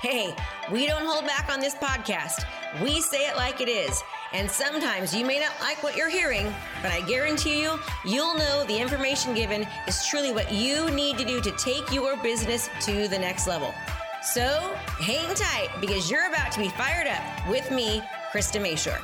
Hey, we don't hold back on this podcast. We say it like it is. And sometimes you may not like what you're hearing, but I guarantee you, you'll know the information given is truly what you need to do to take your business to the next level. So hang tight because you're about to be fired up with me, Krista Mashore.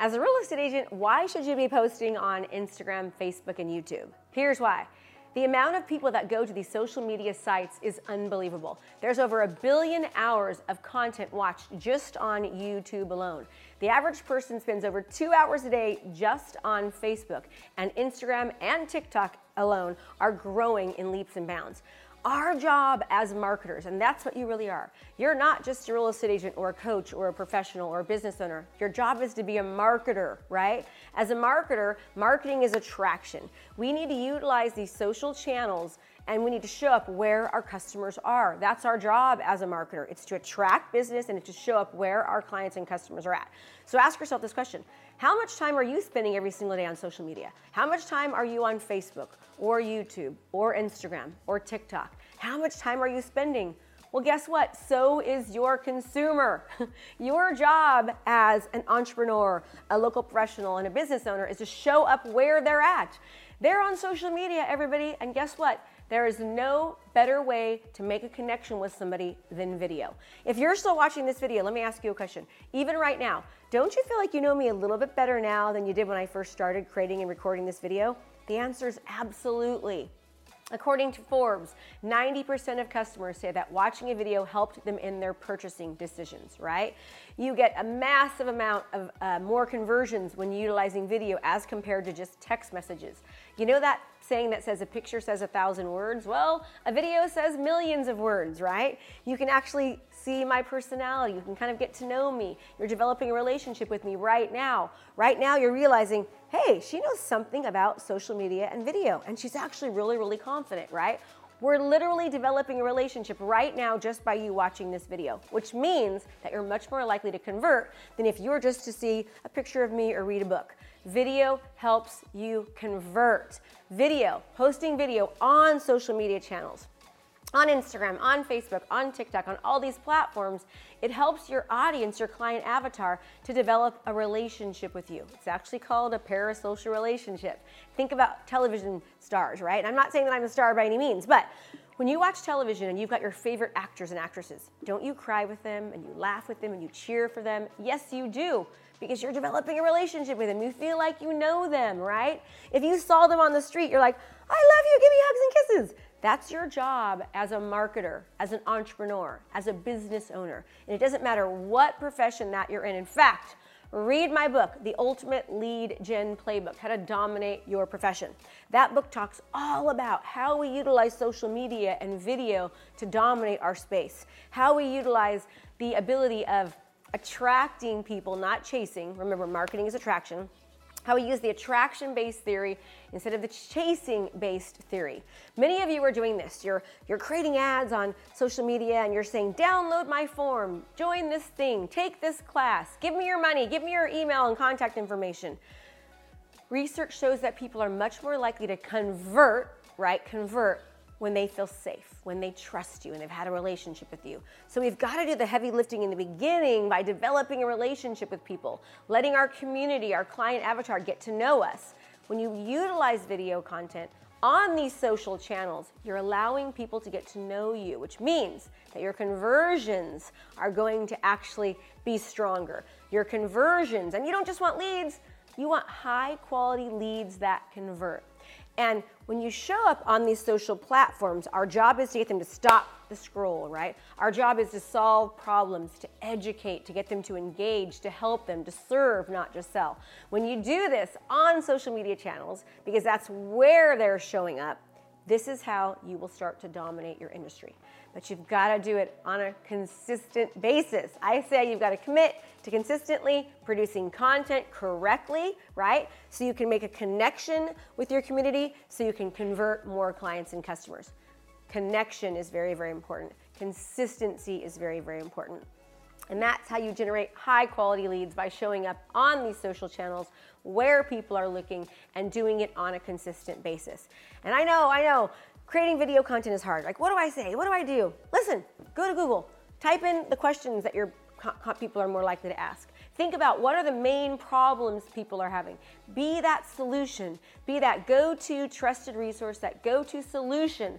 As a real estate agent, why should you be posting on Instagram, Facebook, and YouTube? Here's why. The amount of people that go to these social media sites is unbelievable. There's over a billion hours of content watched just on YouTube alone. The average person spends over two hours a day just on Facebook, and Instagram and TikTok alone are growing in leaps and bounds our job as marketers, and that's what you really are. You're not just a real estate agent or a coach or a professional or a business owner. Your job is to be a marketer, right? As a marketer, marketing is attraction. We need to utilize these social channels and we need to show up where our customers are. That's our job as a marketer. It's to attract business and it's to show up where our clients and customers are at. So ask yourself this question How much time are you spending every single day on social media? How much time are you on Facebook or YouTube or Instagram or TikTok? How much time are you spending? Well, guess what? So is your consumer. your job as an entrepreneur, a local professional, and a business owner is to show up where they're at. They're on social media, everybody, and guess what? There is no better way to make a connection with somebody than video. If you're still watching this video, let me ask you a question. Even right now, don't you feel like you know me a little bit better now than you did when I first started creating and recording this video? The answer is absolutely. According to Forbes, 90% of customers say that watching a video helped them in their purchasing decisions, right? You get a massive amount of uh, more conversions when utilizing video as compared to just text messages. You know that saying that says a picture says a thousand words? Well, a video says millions of words, right? You can actually see my personality. You can kind of get to know me. You're developing a relationship with me right now. Right now, you're realizing, hey, she knows something about social media and video, and she's actually really, really confident, right? We're literally developing a relationship right now just by you watching this video, which means that you're much more likely to convert than if you were just to see a picture of me or read a book. Video helps you convert. Video, posting video on social media channels, on Instagram, on Facebook, on TikTok, on all these platforms, it helps your audience, your client avatar, to develop a relationship with you. It's actually called a parasocial relationship. Think about television stars, right? I'm not saying that I'm a star by any means, but when you watch television and you've got your favorite actors and actresses, don't you cry with them and you laugh with them and you cheer for them? Yes, you do because you're developing a relationship with them. You feel like you know them, right? If you saw them on the street, you're like, I love you, give me hugs and kisses. That's your job as a marketer, as an entrepreneur, as a business owner. And it doesn't matter what profession that you're in. In fact, read my book, The Ultimate Lead Gen Playbook How to Dominate Your Profession. That book talks all about how we utilize social media and video to dominate our space, how we utilize the ability of attracting people, not chasing. Remember, marketing is attraction. How we use the attraction based theory instead of the chasing based theory. Many of you are doing this. You're, you're creating ads on social media and you're saying, download my form, join this thing, take this class, give me your money, give me your email and contact information. Research shows that people are much more likely to convert, right? Convert when they feel safe, when they trust you, and they've had a relationship with you. So we've got to do the heavy lifting in the beginning by developing a relationship with people, letting our community, our client avatar get to know us. When you utilize video content on these social channels, you're allowing people to get to know you, which means that your conversions are going to actually be stronger. Your conversions, and you don't just want leads, you want high quality leads that convert. And when you show up on these social platforms, our job is to get them to stop the scroll, right? Our job is to solve problems, to educate, to get them to engage, to help them, to serve, not just sell. When you do this on social media channels, because that's where they're showing up, this is how you will start to dominate your industry. But you've got to do it on a consistent basis. I say you've got to commit, to consistently producing content correctly, right? So you can make a connection with your community so you can convert more clients and customers. Connection is very, very important. Consistency is very, very important. And that's how you generate high quality leads by showing up on these social channels where people are looking and doing it on a consistent basis. And I know, I know, creating video content is hard. Like, what do I say? What do I do? Listen, go to Google, type in the questions that your people are more likely to ask. Think about what are the main problems people are having. Be that solution, be that go to trusted resource, that go to solution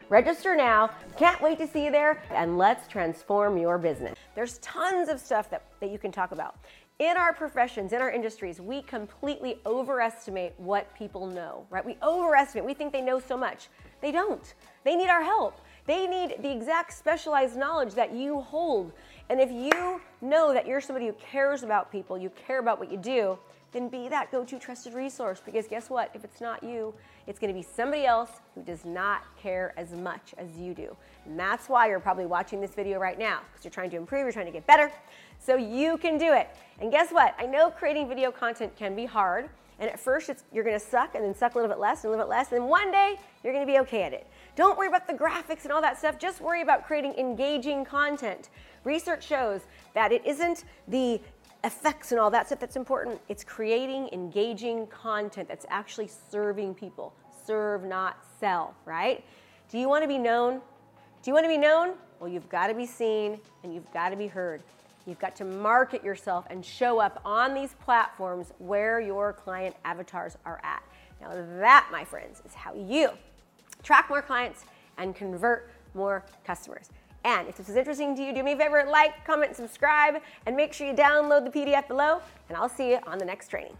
Register now. Can't wait to see you there. And let's transform your business. There's tons of stuff that, that you can talk about. In our professions, in our industries, we completely overestimate what people know, right? We overestimate. We think they know so much. They don't. They need our help. They need the exact specialized knowledge that you hold. And if you know that you're somebody who cares about people, you care about what you do, then be that go to trusted resource because guess what? If it's not you, it's going to be somebody else who does not care as much as you do. And that's why you're probably watching this video right now because you're trying to improve, you're trying to get better. So you can do it. And guess what? I know creating video content can be hard. And at first, you're going to suck and then suck a little bit less and a little bit less. And then one day, you're going to be okay at it. Don't worry about the graphics and all that stuff. Just worry about creating engaging content. Research shows that it isn't the effects and all that stuff that's important. It's creating engaging content that's actually serving people. Serve, not sell, right? Do you want to be known? Do you want to be known? Well, you've got to be seen and you've got to be heard. You've got to market yourself and show up on these platforms where your client avatars are at. Now, that, my friends, is how you track more clients and convert more customers. And if this is interesting to you, do me a favor, like, comment, subscribe, and make sure you download the PDF below, and I'll see you on the next training.